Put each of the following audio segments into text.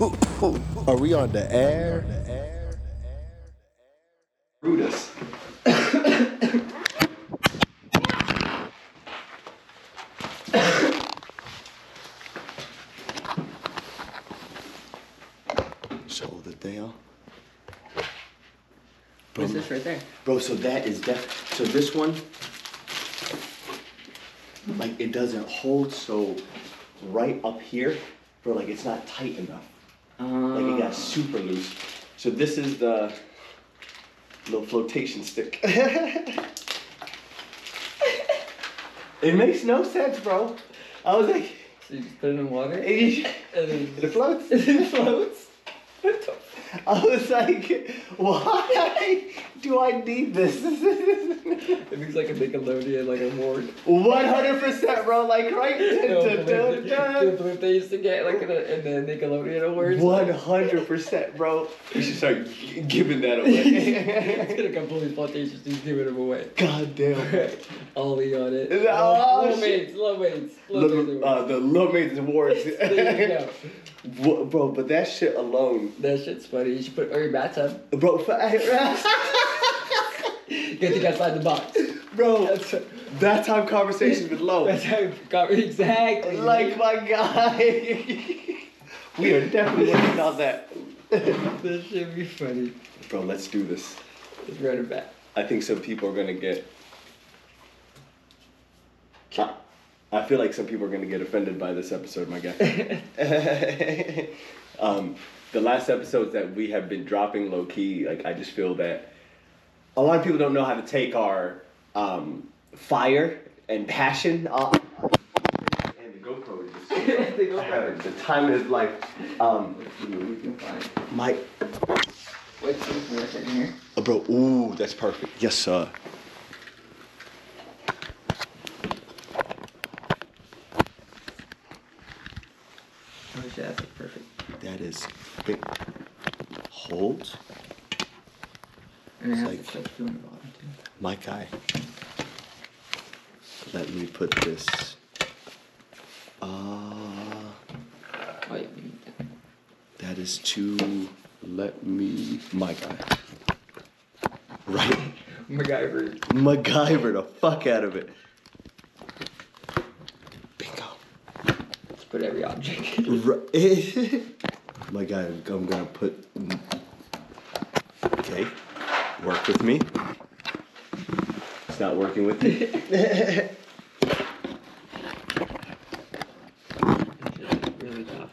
Are we on the air? Brutus. so that they. Bro, What's this right there? bro, so that is def. So this one, like it doesn't hold so right up here, bro. Like it's not tight enough. Like it got ah. super loose. So this is the little flotation stick. it makes no sense, bro. I was like, So you just put it in water and it then it floats. it floats. I was like, why do I need this? It looks like a Nickelodeon, like a award. One hundred percent, bro. Like right. The blip they used to get like in the, in the Nickelodeon awards. One hundred percent, bro. We should start giving that away. It's away. gonna come fully flotation, just giving them away. God damn. Ollie on it. Oh, low shit. weights, low weights, low weights. Little, uh, the Lil Mates Awards. There you go. Wha- bro, but that shit alone, That shit's funny. You should put or your bathtub. bro. Get to get outside the box. bro, That's that time conversations with Lo. that's how got exactly. Like my guy. we are definitely working on that. this should be funny. Bro, let's do this. Just run it back. I think some people are gonna get. I, I feel like some people are gonna get offended by this episode, my guy. um, the last episodes that we have been dropping low key, like I just feel that a lot of people don't know how to take our um, fire and passion. Uh, and the GoPro is just. The GoPro. I have it. The time of his life. Um, We can find. my Wait, see if in here. Oh, bro, ooh, that's perfect. Yes, sir. Oh that's perfect. That is big. Hold, And it has like- the too on the bottom too. my guy. Let me put this. Uh, need that. is to let me, my guy. Right, MacGyver. MacGyver the fuck out of it. Bingo. Let's put every object. Right. My guy, I'm gonna put. With me. It's not working with me. really tough.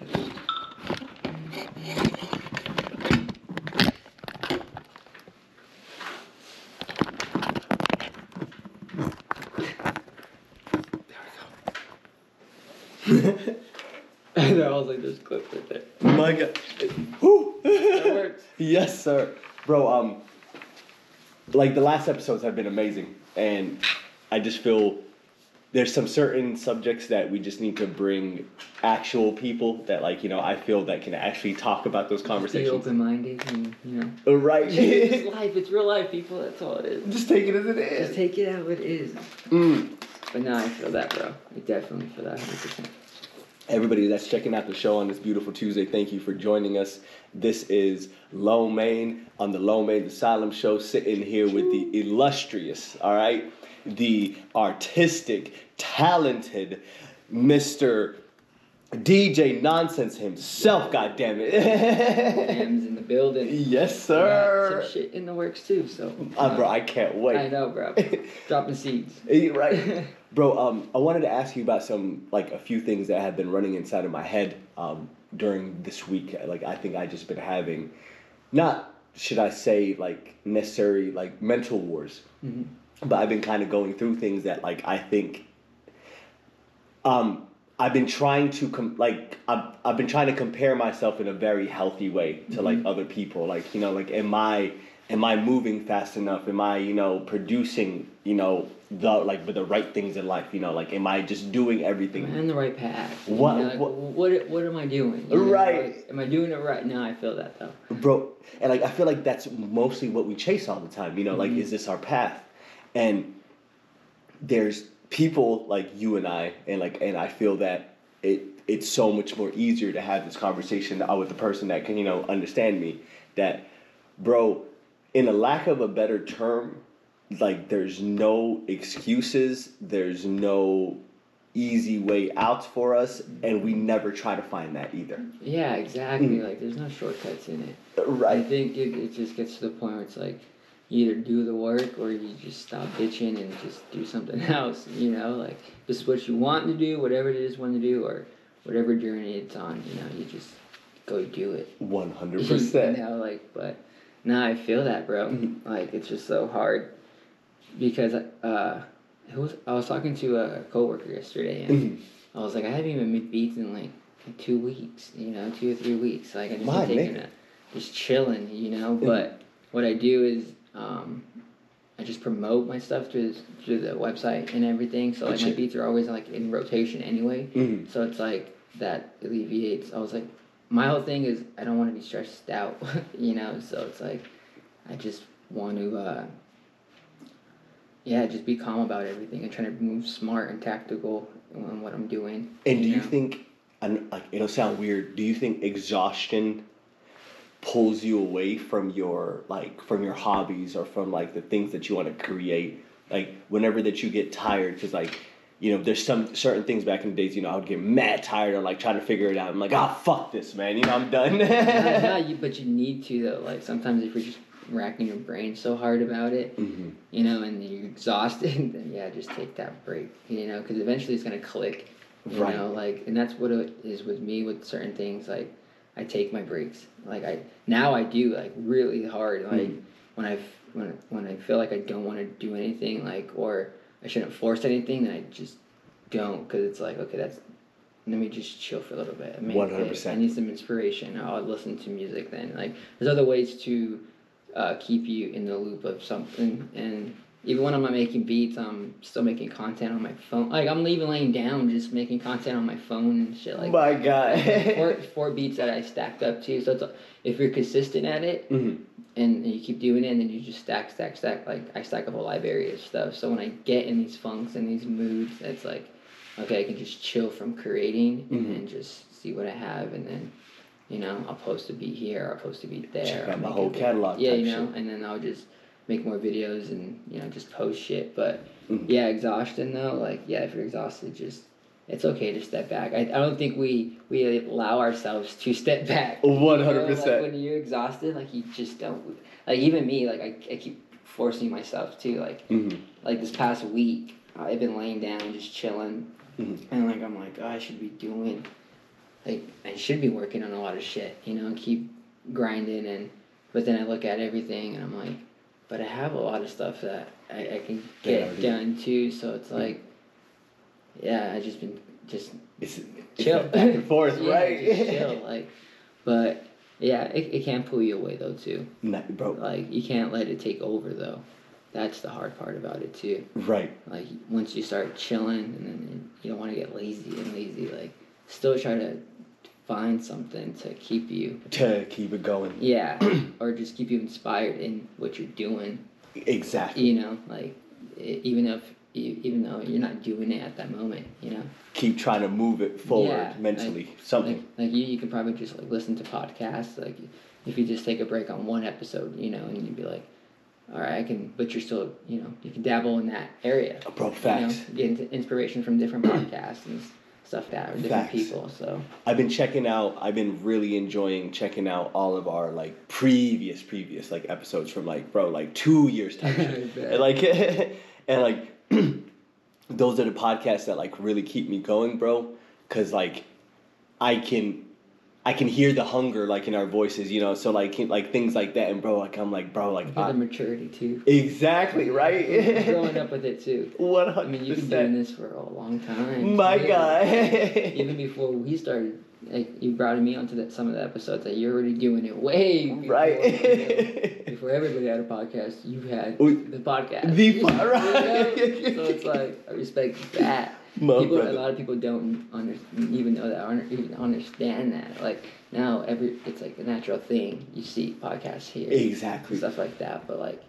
I know, I was like, there's clip right there. My guy. Whew. That works. yes, sir, bro. Um, like the last episodes have been amazing, and I just feel there's some certain subjects that we just need to bring actual people that like you know I feel that can actually talk about those conversations. open minded and, you know. Right. it's life, it's real life, people, that's all it is. just take it as it is. Just take it how it is. Mm. But now I feel that, bro. I definitely feel that 100%. Everybody that's checking out the show on this beautiful Tuesday, thank you for joining us. This is Low Main on the Low Main Asylum Show, sitting here with the illustrious, all right, the artistic, talented Mr. DJ Nonsense himself, God damn it. Sam's in the building. yes, sir. Some shit in the works too, so. Uh, bro, I can't wait. I know, bro. Dropping seeds. Right bro um i wanted to ask you about some like a few things that have been running inside of my head um during this week like i think i just been having not should i say like necessary like mental wars Mhm. but i've been kind of going through things that like i think um I've been trying to com- like I've, I've been trying to compare myself in a very healthy way to like other people like you know like am I am I moving fast enough am I you know producing you know the like the right things in life you know like am I just doing Am I everything on the right path? You What- know, like, what- what, what, am I doing? You know, Right. like, am I doing it right? now I feel that though. bro and like I feel like that's mostly what we chase all the time you know like Mhm. is this our path and there's people like you and I and like and I feel that it it's so much more easier to have this conversation with the person that can you know understand me. That, bro, in a lack of a better term, like there's no excuses. There's no easy way out for us, and we never try to find that either. Yeah, exactly. Mm. Like there's no shortcuts in it. Right i think it, it just gets to the point where it's like either do the work or you just stop bitching and just do something else. You know, like this is what you want to do, whatever it is you want to do, or whatever journey it's on. You know, you just go do it. One hundred percent. you know, like, but now I feel that, bro. Mm-hmm. Like it's just so hard because uh, who was I was talking to a coworker yesterday and mm-hmm. I was like, I haven't even made beats in like two weeks, you know, two or three weeks. Like I just My been taking a, just chilling, you know. Mm-hmm. But what I do is um, I just promote my stuff through this, through the website and everything. So like my beats are always like in rotation anyway. Mhm. So it's like that alleviates. I was like, my whole thing is I don't want to be stressed out, you know. So it's like I just want to, uh, yeah, just be calm about everything and trying to move smart and tactical on what I'm doing. And do you think, and like it'll sound weird, do you think exhaustion pulls you away from your like from your hobbies or from like the things that you want to create? Like whenever that you get tired, because like you know, there's some certain things back in the days, you know, I would get mad tired or like trying to figure it out. I'm like, ah, fuck this, man. You know, I'm done. Nah, you, but you need to though. Like sometimes if you're just racking your brain so hard about it, Mhm. you know, and you're exhausted, then yeah, just take that break, you know, because eventually it's gonna click, you Right. know, like, and that's what it is with me with certain things. Like, I take my breaks. Like I now I do like really hard. Like Mm. when I when when I feel like I don't want to do anything, like or I shouldn't force anything, then I just don't because it's like okay, that's let me just chill for a little bit. I 100%. I need some inspiration. I'll listen to music then. Like there's other ways to uh, keep you in the loop of something. And even when I'm not making beats, I'm still making content on my phone. Like I'm even laying down, just making content on my phone and shit. Like My God. four, four beats that I stacked up to. So it's, if you're consistent at it Mhm. and, and you keep doing it, and then you just stack, stack, stack. Like I stack up a library of stuff. So when I get in these funks and these moods, it's like, okay, I can just chill from creating Mhm. and just see what I have, and then. You know, I'll post a beat here, I'll post a beat there. Check out my whole catalog Yeah, you know, shit. and then I'll just make more videos and you know just post shit. But Mhm. yeah, exhaustion though, like yeah, if you're exhausted, just it's okay to step back. I, I don't think we we allow ourselves to step back. know? 100%. Like when you're exhausted, like you just don't. Like even me, like I, I keep forcing myself to like Mhm. like this past week, I've been laying down just chilling, Mhm. and like I'm like oh, I should be doing, like I should be working on a lot of shit, you know, keep grinding and, but then I look at everything and I'm like, but I have a lot of stuff that I, I can get already- done too. So it's like, yeah, I just been just It's, it's chill that back and forth, Yeah, right? just chill, like, but yeah, it, it can pull you away though too. Nah, bro, Like you can't let it take over though. That's the hard part about it too. right. Like once you start chilling and then you don't want to get lazy and lazy, like still try to find something to keep you To keep it going. yeah, or just keep you inspired in what you're doing. Exactly. You know, like even if even though you're not doing it at that moment, you know. Keep trying to move it forward Yeah, mentally. Something. Like, like you, you could probably just like listen to podcasts. Like if you just take a break on one episode, you know, and you'd be like, all right, I can. But you're still, you know, you can dabble in that area. Bro, You know, get inspiration from different podcasts and stuff like that, or different Facts. people. So I've been checking out. I've been really enjoying checking out all of our like previous, previous like episodes from like bro like two years time shit. And like and like those are the podcasts that like really keep me going, bro. Cause like I can I can hear the hunger like in our voices, you know. So like like things like that, and bro, like I'm like bro, like I- the maturity too. exactly right. Growing up with it too. One I mean, you've been doing this for a long time. My Yeah. guy. Even before we started, like you brought me onto that some of the episodes that you're already doing it way before, right. before everybody had a podcast, you had the podcast. The You know? right. So it's like I respect that. My people, a lot of people don't under, even know that, or even understand that. Like now, every it's like a natural thing. You see podcasts here, Exactly. stuff like that. But like,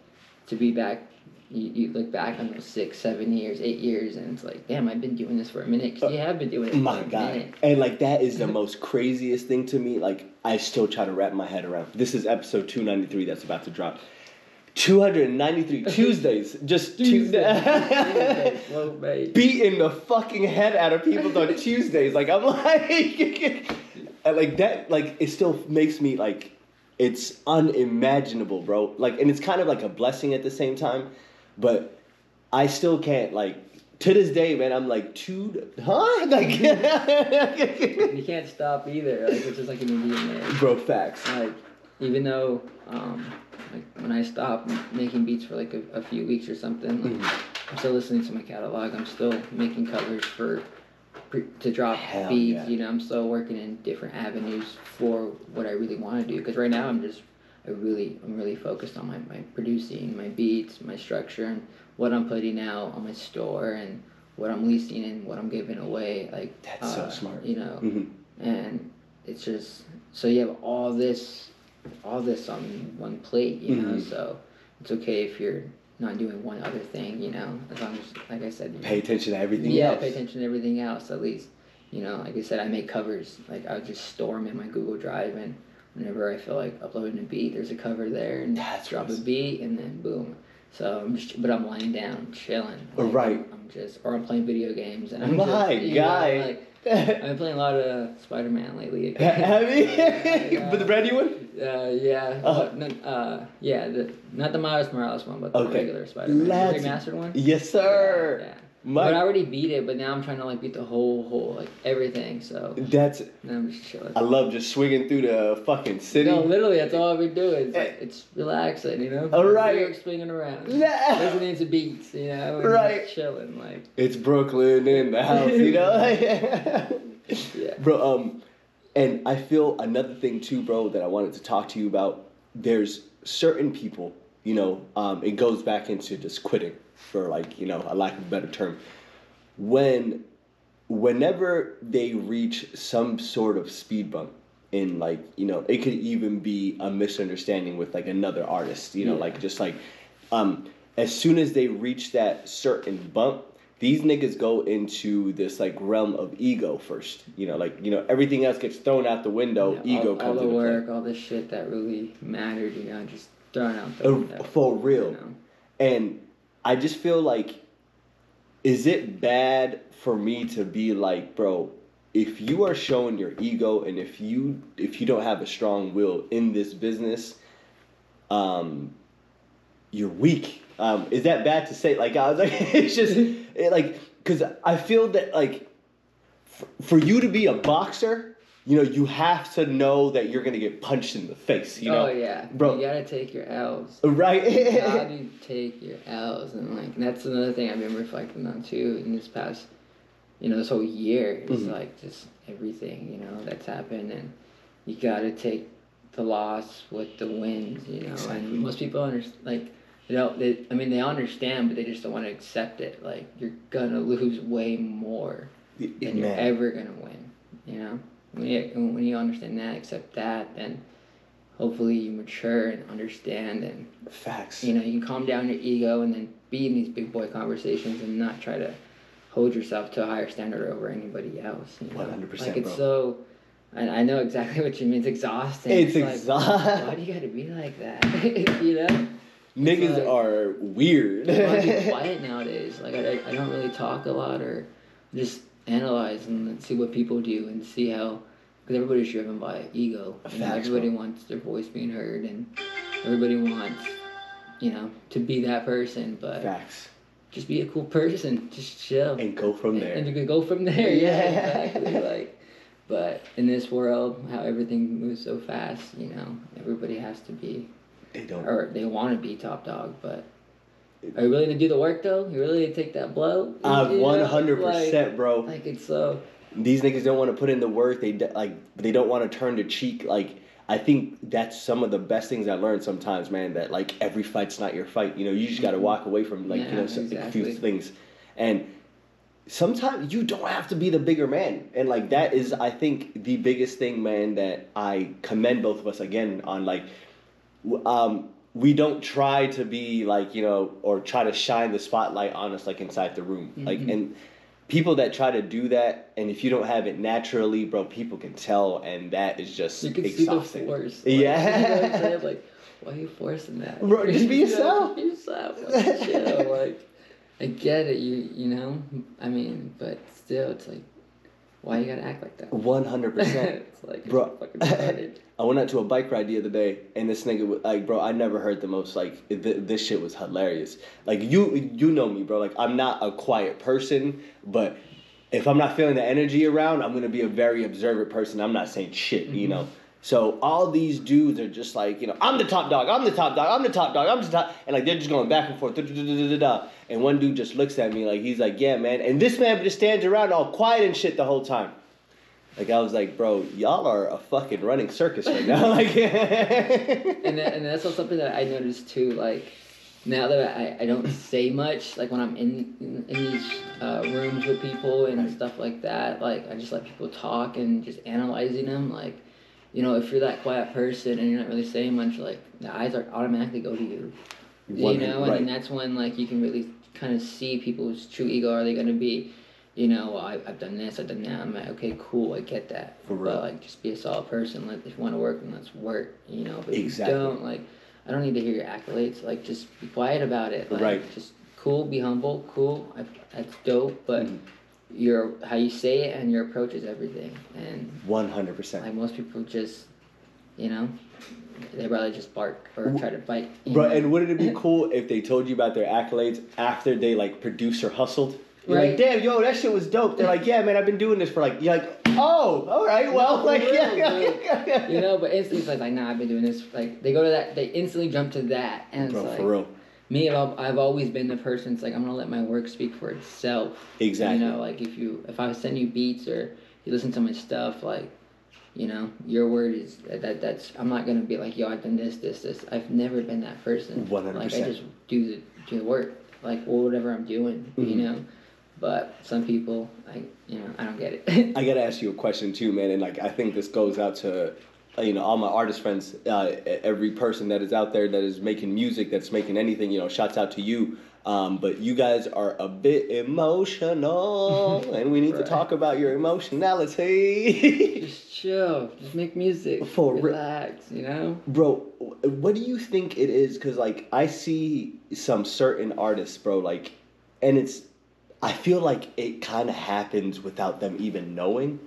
to be back. You, you look back on those six, seven years, eight years, and it's like, damn, I've been doing this for a minute. Because uh, you have been doing it for My a God. minute. And like that is the most craziest thing to me. Like I still try to wrap my head around. This is episode 293 that's about to drop. 293 Tuesdays. Just Tuesday. Well, mate. Beating the fucking head out of people on Tuesdays. Like I'm like like that like it still makes me like it's unimaginable, bro. Like and it's kind of like a blessing at the same time, but I still can't like to this day, man, I'm like, two, huh? Like, You can't stop either. Like it's just like an Indian there. bro, facts. Like even though um, like when I stop making beats for like a, a few weeks or something, like, Mm-hmm. I'm still listening to my catalog. I'm still making covers for pre- to drop Hell beats. yeah. You know, I'm still working in different avenues for what I really want to do. Because right now I'm just I really I'm really focused on my, my producing, my beats, my structure, and what I'm putting out on my store and what I'm leasing and what I'm giving away. Like That's so uh, smart. You know, Mhm. and it's just so you have all this all this on one plate you know Mhm. so it's okay if you're not doing one other thing you know as long as like i said Pay attention to everything yeah else. pay attention to everything else at least you know like i said i make covers like i'll just store them in my google drive and whenever i feel like uploading a beat there's a cover there and That's drop a what's- beat and then boom so i'm just but i'm lying down chilling Like, right. I'm, I'm just or i'm playing video games and i'm My just, you know, like, I've been playing a lot of Spider Man lately. Have you? Yeah. but the brand new one? Uh, yeah. Uh-huh. no, uh, yeah. The not the Miles Morales one, but the Okay. regular Spider Man, the remastered one. Yes, sir. Yeah. yeah. My, But I already beat it, but now I'm trying to like beat the whole whole like everything. So that's. I'm just chilling. I love just swinging through the fucking city. No, literally, that's all I've been doing. It's, like, Eh. it's relaxing, you know. All right. York swinging around, Nah. listening to beats, you know, and Right. just chilling, like It's Brooklyn in the house, you know. yeah. bro, um, and I feel another thing too, bro, that I wanted to talk to you about. There's certain people, you know, um, it goes back into just quitting, for like you know, a lack of a better term. When, whenever they reach some sort of speed bump in like you know, it could even be a misunderstanding with like another artist, you know, Yeah. like just like, um, as soon as they reach that certain bump, these niggas go into this like realm of ego first. You know, like you know everything else gets thrown out the window. Yeah, ego all, comes all the into play. work, all the shit that really mattered, you know, just thrown out the Uh, window. for real. You know? And I just feel like, is it bad for me to be like, bro? If you are showing your ego and if you if you don't have a strong will in this business, um, you're weak. Um, is that bad to say? Like I was like, it's just it, like because I feel that like for, for you to be a boxer, you know, you have to know that you're gonna get punched in the face. You know, oh yeah, bro. You gotta take your L's. right? How do you take your L's? And like that's another thing I've been reflecting on too in this past, you know, this whole year. It's Mhm. like just everything, you know, that's happened, and you gotta take the loss with the wins, you know. Exactly. And most people understand, like, they don't. They, I mean, they understand, but they just don't want to accept it. Like you're gonna lose way more than you're ever gonna win. You know, when you when you understand that, accept that, then hopefully you mature and understand, and Facts. you know you can calm down your ego and then be in these big boy conversations and not try to hold yourself to a higher standard over anybody else. 100%, Like it's bro. so. I, I know exactly what you mean. It's exhausting. It's like, exhausting. Why do you gotta be like that? you know. Niggas like- are weird. I be quiet nowadays. Like I, I don't really talk a lot or just analyze and see what people do and see how because everybody's driven by ego. and everybody wants their voice being heard and everybody wants you know to be that person. But Facts. just be a cool person. Just chill. And go from there. And you could go from there. Yeah, Yeah. exactly. Like, but in this world, how everything moves so fast, you know, everybody has to be They don't. or they want to be top dog, but are you willing to do the work though? You really to take that blow? Know, one hundred percent, bro. Like it's so. These niggas don't want to put in the work. They like. They don't want to turn the cheek. Like I think that's some of the best things I learned sometimes, man. That like every fight's not your fight. You know, you just got to walk away from like you know some, a few things, and sometimes you don't have to be the bigger man. And like that is, I think, the biggest thing, man. That I commend both of us again on. Like, um, we don't try to be like you know or try to shine the spotlight on us like inside the room like Mhm. and people that try to do that and if you don't have it naturally bro people can tell and that is just You can exhausting see the force. Like, Yeah. You know what I'm saying? Like, why are you forcing that? Bro, just be yourself. be yourself. Like, chill. Like, I get it. You you know. I mean, but still, it's like, why you gotta act like that? 100% it's like, Bro. I went out to a bike ride the other day, and this nigga was like, bro, I never heard the most like th- this shit was hilarious. Like you, you know me, bro. Like I'm not a quiet person, but if I'm not feeling the energy around, I'm gonna be a very observant person. I'm not saying shit, you mm-hmm. know. So all these dudes are just like, you know, I'm the top dog, I'm the top dog, I'm the top dog, I'm the top, and like they're just going back and forth, da, da, da, and one dude just looks at me like he's like, yeah, man, and this man just stands around all quiet and shit the whole time. Like I was like, bro, y'all are a fucking running circus right now. like, and that, and that's also something that I noticed too. Like now that I, I don't say much, like when I'm in in, in these uh, rooms with people and Right. stuff like that, like I just let people talk and just analyzing them. Like, you know, if you're that quiet person and you're not really saying much, like the eyes are automatically go to you. You know, and right. then that's when like you can really kind of see people's true ego. Are they gonna be? You know, well, I, I've done this, I've done that. I'm like, okay, cool, I get that. For real. But like, just be a solid person. Like, if you want to work, then let's work. You know, but Exactly. you don't, like, I don't need to hear your accolades. Like, just be quiet about it. Like, Right. Just cool, be humble, cool. I, that's dope. But Mhm. Your how you say it and your approach is everything. And One hundred percent. like most people just, you know, they rather just bark or try to bite. Bro, know? and wouldn't it be cool if they told you about their accolades after they like produced or hustled? You're Right. like, damn, yo, that shit was dope. They're like, yeah, man, I've been doing this for like, you're like, oh, all right, well, No, like, yeah, real, yeah, yeah, yeah. you know, but instantly it's like, nah, I've been doing this. Like, they go to that, they instantly jump to that, and Bro, like, for real. Me, I've, I've always been the person. It's like I'm gonna let my work speak for itself. Exactly. You know, like if you if I send you beats or you listen to my stuff, like, you know, your word is that, that that's I'm not gonna be like, yo, I've done this, this, this. I've never been that person. 100%. Like I just do the do the work, like whatever I'm doing, you Mhm. know. But some people, I you know, I don't get it. I gotta ask you a question too, man, and like I think this goes out to you know all my artist friends, uh, every person that is out there that is making music, that's making anything. You know, shouts out to you. Um, but you guys are a bit emotional, and we need to talk about your emotionality. just chill, just make music, For re- relax, you know. bro, what do you think it is? Because like I see some certain artists, bro, like, and it's, I feel like it kind of happens without them even knowing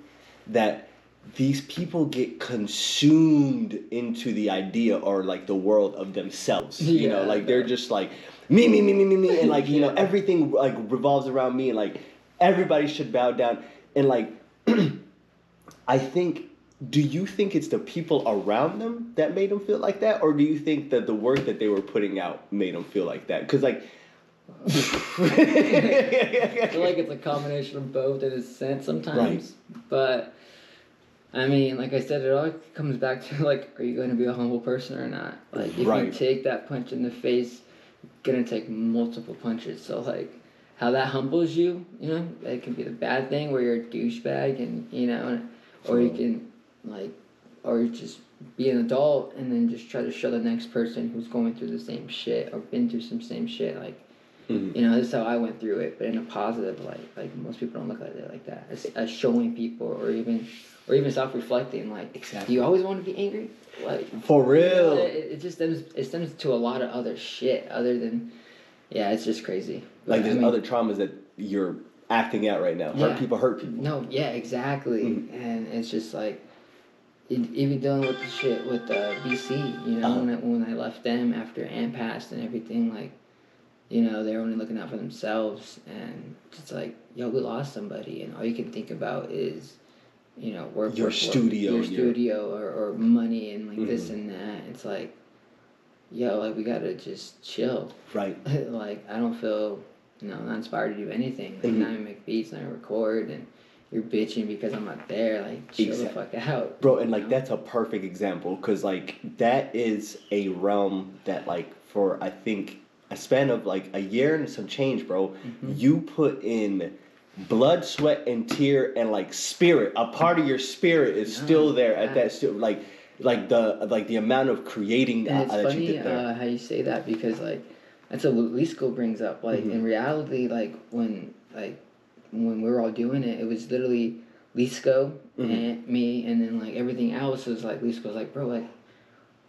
that these people get consumed into the idea or like the world of themselves. You know, Yeah, like they're just like me, me, me, me, me, me, and like you know everything like revolves around me, and like everybody should bow down, and like I think. Do you think it's the people around them that made them feel like that, or do you think that the work that they were putting out made them feel like that? Because like. I feel like it's a combination of both in a sense sometimes. But I mean, like I said, it all comes back to like, are you going to be a humble person or not? Like, if Right. you take that punch in the face, you're gonna take multiple punches. So like, how that humbles you, you know, it can be the bad thing where you're a douchebag and you know, or you can like, or you just be an adult and then just try to show the next person who's going through the same shit or been through some same shit like Mhm. you know, this is how I went through it, but in a positive light. Like most people don't look at it like that. As, as showing people, or even, or even self-reflecting. Like, Exactly. do you always want to be angry? Like, For real. It, it just stems. It stems to a lot of other shit other than, yeah, it's just crazy. But, Like there's I mean, other traumas that you're acting out right now. Yeah. Hurt people hurt people. No, yeah, exactly, Mhm. and it's just like, even dealing with the shit with uh, BC. You know, Uh-huh. when I, when I left them after Ann passed and everything, like, you know, they're only looking out for themselves, and it's like, yo, we lost somebody, and all you can think about is, you know, work, Your work, work, studio your and your- studio, or, or money, and like this Mhm. and that. It's like, yo, like we gotta just chill. Right. like I don't feel, you know, not inspired to do anything. Like Mhm. now I make beats, and I record, and you're bitching because I'm not there. Like chill Exact- the fuck out, Bro, and like know? that's a perfect example because like that is a realm that like for I think a span of like a year and some change, bro, Mhm. you put in blood, sweat, and tear and like spirit. A part of your spirit is Yeah, still there at that like like the like the amount of creating And uh, it's that you funny did there. uh, how you say that because like that's what Lisco brings up. Like Mhm. in reality, like when like when we were all doing it, it was literally Lisco Mhm. and me, and then like everything else was like Lisco was like, bro, like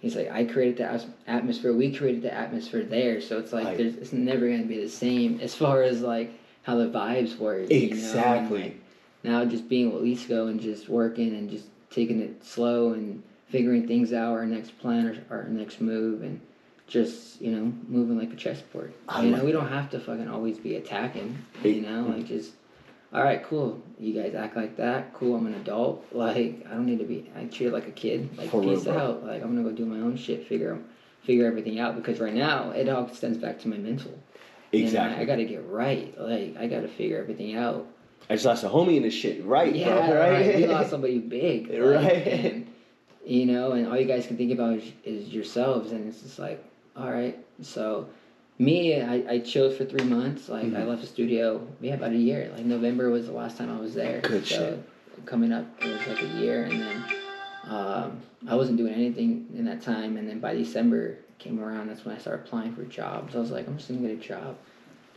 he's like I created the atmosphere. We created the atmosphere there, so it's like there's it's never gonna be the same as far as like how the vibes were. you know, Exactly. like, now just being with Lisco and just working and just taking it slow and figuring things out, our next plan or our next move, and just you know moving like a chessboard. I you know, like we don't have to fucking always be attacking. You know, like just. All right, cool. You guys act like that. Cool. I'm an adult. Like I don't need to be. I treat it like a kid. Like For real, peace bro. out. Like I'm gonna go do my own shit. Figure figure everything out because right now it all extends back to my mental. You exactly. I gotta get right. Like I gotta figure everything out. I just lost a homie in this shit, right, Yeah, bro? Right. right. We lost somebody big, like, Right. And, you know, and all you guys can think about is, is yourselves, and it's just like, all right. So, me, I, I chilled for three months. Like I Mhm. left the studio, yeah, about a year. Like November was the last time I was there. Good so, shit. Coming up, it was like a year, and then um, I wasn't doing anything in that time. And then by December came around, that's when I started applying for jobs. I was like, I'm just gonna get a job.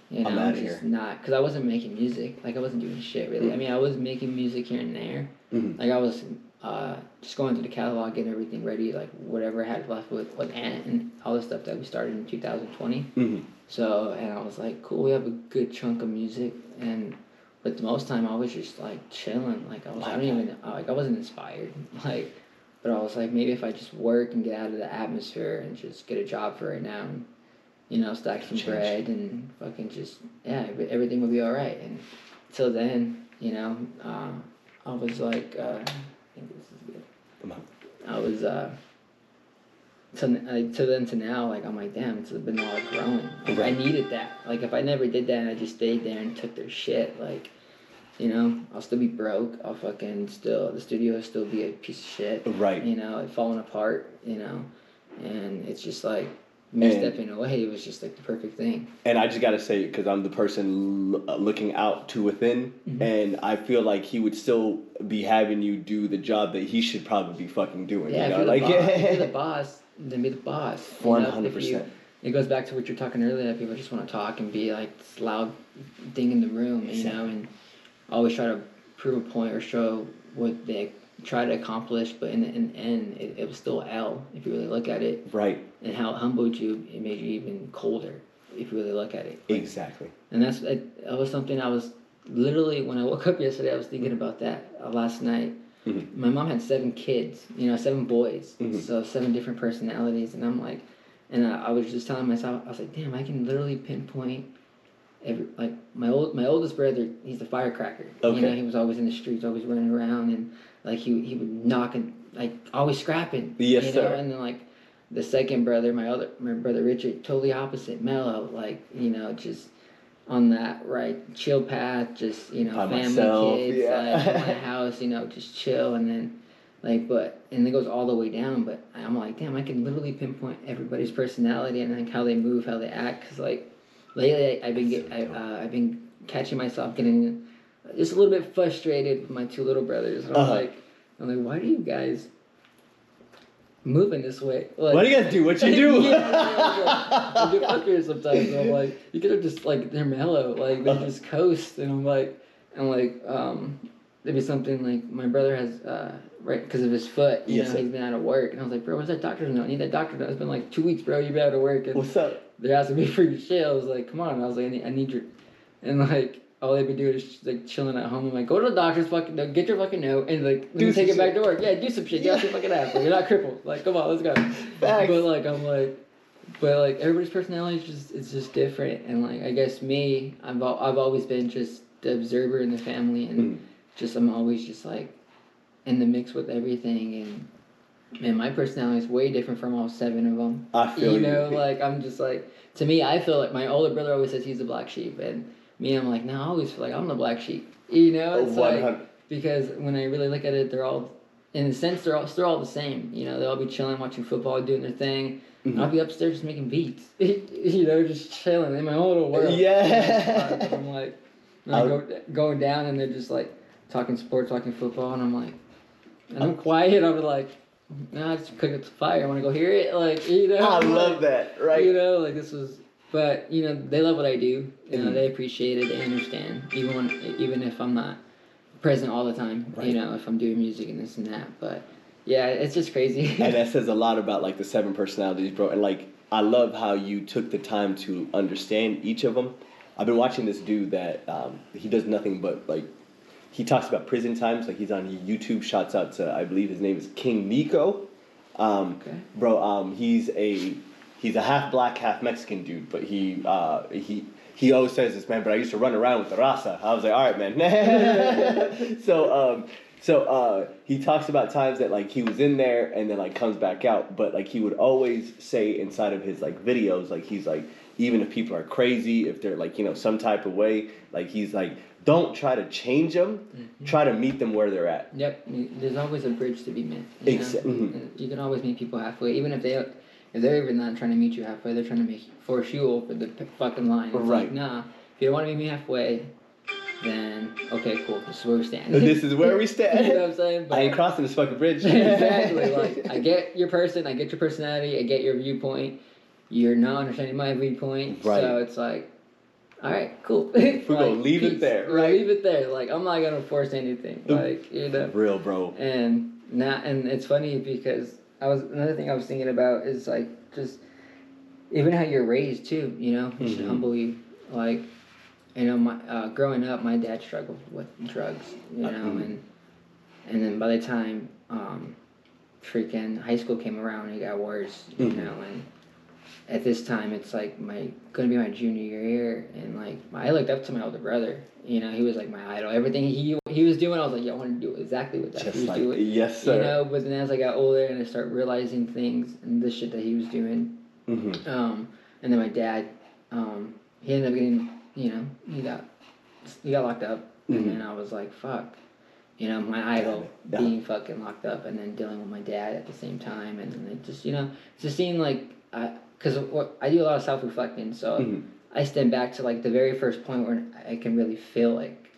You know, I'm outta just here. not because I wasn't making music. Like I wasn't doing shit really. I mean, I was making music here and there. Mhm. Like I was uh, just going through the catalog, getting everything ready, like whatever I had left with with Ant and all the stuff that we started in 2020. Mhm. So and I was like, cool, we have a good chunk of music, and but the most time I was just like chilling. Like I was, I don't even like I wasn't inspired. Like, but I was like, maybe if I just work and get out of the atmosphere and just get a job for right now, and you know, stack some Change. bread and fucking just yeah, everything will be all right. And till then, you know, uh, I was like, uh, I think this is good. Come on. I was uh to like to then to now like I'm like damn it's been a lot of growing like, I needed that like if I never did that and I just stayed there and took their shit like you know I'll still be broke I'll fucking still the studio will still be a piece of shit Right. you know it falling apart you know and it's just like me And- stepping away it was just like the perfect thing And I just gotta say, because I'm the person l- uh, looking out to within, Mm-hmm. and I feel like he would still be having you do the job that he should probably be fucking doing. yeah you if know? you're, the like boss, if you're the boss then be the boss one If hundred percent. it goes back to what you're talking earlier that people just want to talk and be like this loud thing in the room you know and always try to prove a point or show what they try to accomplish but in the, in the end it, it was still L if you really look at it Right. and how it humbled you it made you even colder if you really look at it Exactly. and that's that, that was something I was literally when I woke up yesterday I was thinking about that uh, last night Mhm. my mom had seven kids you know seven boys Mhm. so seven different personalities and I'm like and I, I was just telling myself I was like damn I can literally pinpoint every like my old my oldest brother he's the firecracker Okay. you know he was always in the streets always running around and like he he would knock and like always scrapping Yes, you know sir. and then like the second brother my other my brother Richard totally opposite mellow like you know just on that right chill path just you know By family myself, kids yeah. like my house you know just chill and then like but and it goes all the way down but i'm like damn i can literally pinpoint everybody's personality and like how they move how they act because like lately I, i've been get, I, uh, i've been catching myself getting just a little bit frustrated with my two little brothers and i'm Uh-huh. like i'm like why do you guys moving this way like, What do you guys do? What you do? yeah, I get frustrated sometimes. I'm like, you guys are just like they're mellow, like they just coast, and I'm like, and like, um, maybe something like my brother has, uh, right, because of his foot, you Yes, know, sir. he's been out of work, and I was like, bro, what's that doctor's note? I need that doctor note. It's been like two weeks, bro. You've been out of work, and What's up? They're asking me for your shit. I was like, come on. I was like, I need, I need your, and like. All they've been doing is like chilling at home. I'm like, go to the doctor's fucking note, get your fucking note, and like Do take it back to work. Yeah, do some shit. Get off your fucking ass. Like, you're not crippled. Like, come on, let's go. Facts. But like I'm like, but like everybody's personality is just it's just different, and like I guess me, I've al- I've always been just the observer in the family, and Mm. just I'm always just like in the mix with everything, and man, my personality is way different from all seven of them. I feel You you. know, like I'm just like to me, I feel like my older brother always says he's the black sheep, and me, I'm like, no, I always feel like I'm the black sheep. You know, it's One like because when I really look at it, they're all, in a sense, they're all they're all the same. You know, they'll all be chilling, watching football, doing their thing. Mhm. I'll be upstairs just making beats. you know, just chilling in my own little world. Yeah. I'm like, and I I'll- go going down, and they're just like talking sports, talking football, and I'm like, and I'm quiet. I'm like, nah, it's cook it's fire. I want to go hear it. Like you know. I like, love that, right? You know, like this was, but you know, they love what I do. You know, Mhm. they appreciate it. They understand, even when, even if I'm not present all the time. Right. You know, if I'm doing music and this and that. But yeah, it's just crazy. and that says a lot about like the seven personalities, bro. And like, I love how you took the time to understand each of them. I've been watching this dude that um, he does nothing but like, he talks about prison times. Like he's on YouTube. Shouts out to I believe his name is King Nico. Um, Okay. Bro, um, he's a he's a half black, half Mexican dude, but he uh, he. He always says this, man, but I used to run around with the raza. I was like, all right, man. so, um, so uh, he talks about times that like he was in there and then like comes back out, but like he would always say inside of his like videos, like he's like even if people are crazy, if they're like you know some type of way, like he's like don't try to change them, try to meet them where they're at. Yep, there's always a bridge to be met. You, know? Exa- mhm. You can always meet people halfway, even if they if they're even not trying to meet you halfway, they're trying to make force you over the fucking line. It's Right. Like, nah, if you don't want to meet me halfway, then okay, cool. This is where we stand. This is where we stand. you know what I'm saying? I ain't crossing this fucking bridge. exactly. Like I get your person, I get your personality, I get your viewpoint. You're not understanding my viewpoint, Right. so it's like, all right, cool. We're gonna leave it there, right? Leave it there. Like I'm not gonna force anything. Oop. Like you know. Real, bro. And now, and it's funny because I was another thing I was thinking about is like just even how you're raised too. You know, it should humble you. Like, you know, my uh, growing up, my dad struggled with drugs. You know, Mhm. and and then by the time um, freaking high school came around, it got worse. You Mhm. know, and at this time, it's like my gonna be my junior year, and like I looked up to my older brother. You know, he was like my idol. Everything he he was doing, I was like, yeah, I want to do exactly what that he Just was like doing. yes, sir. You know, but then as I got older and I start realizing things and the shit that he was doing, hmm um, and then my dad, um, he ended up getting, you know, he got he got locked up, Mhm. and then I was like, fuck, you know, my idol Yeah. being fucking locked up, and then dealing with my dad at the same time, and then it just, you know, it just seemed like I, cause what I do a lot of self reflecting, so Mhm. I stand back to like the very first point where I can really feel like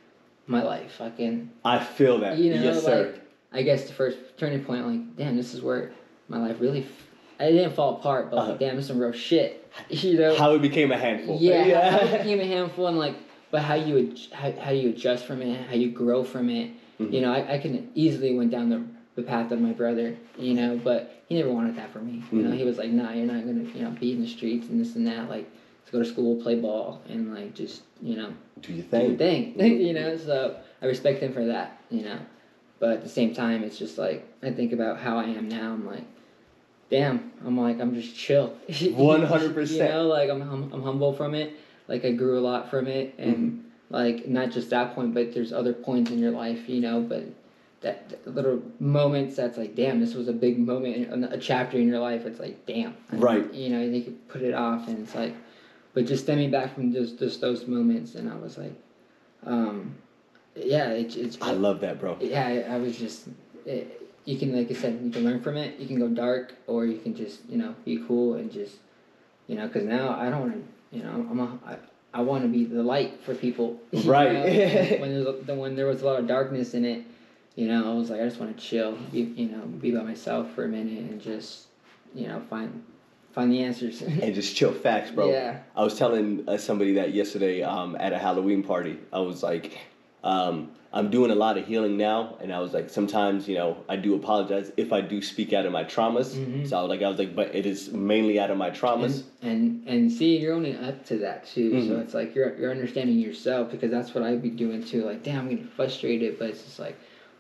my life, fucking I feel that. you know, yes, sir. like I guess the first turning point, like, damn, this is where my life really. F- I didn't fall apart, but Uh-huh. like, damn, this is some real shit. You know. How it became a handful. yeah, How, how it became a handful, and like, but how you ad- how, how you adjust from it, how you grow from it. Mhm. You know, I, I can easily went down the the path of my brother. You know, but he never wanted that for me. You know, Mhm. he was like, nah, you're not gonna you know be in the streets and this and that. Like, let's go to school, play ball, and like just you know Do your do your thing. thing. you know, so I respect him for that, you know. But at the same time, it's just like I think about how I am now. I'm like, damn. I'm like I'm just chill. 100%. You know, like I'm, hum- I'm humble from it. Like I grew a lot from it, and Mm-hmm. like not just that point, but there's other points in your life, you know. But that, that little moments that's like, damn, this was a big moment, in- a chapter in your life. It's like, damn. Right. You know, you could put it off, and it's like, but just stemming back from just just those moments, and I was like, um, yeah, it, it's. I love that, bro. yeah, I, I was just. It, you can, like I said, you can learn from it. You can go dark, or you can just, you know, be cool and just, you know, because now I don't want to, you know, I'm a, I, I want to be the light for people. Right. when there's a, when there was a lot of darkness in it, you know, I was like, I just want to chill, you, you know, be by myself for a minute and just, you know, find find the answers. And just chill facts, bro. Yeah. I was telling uh, somebody that yesterday um, at a Halloween party. I was like, um, I'm doing a lot of healing now, and I was like, sometimes you know I do apologize if I do speak out of my traumas. Mhm. So I was like, I was like, but it is mainly out of my traumas. and, and and see you're only up to that too so Mhm. it's like you're you're understanding yourself because that's what I'd be doing too like damn I'm getting frustrated but it's just like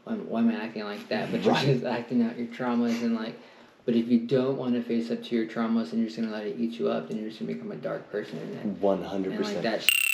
why, am- why am I acting like that but Right. you're just acting out your traumas and like but if you don't want to face up to your traumas and you're just gonna let it eat you up then you're just gonna become a dark person One hundred and like percent. that sh-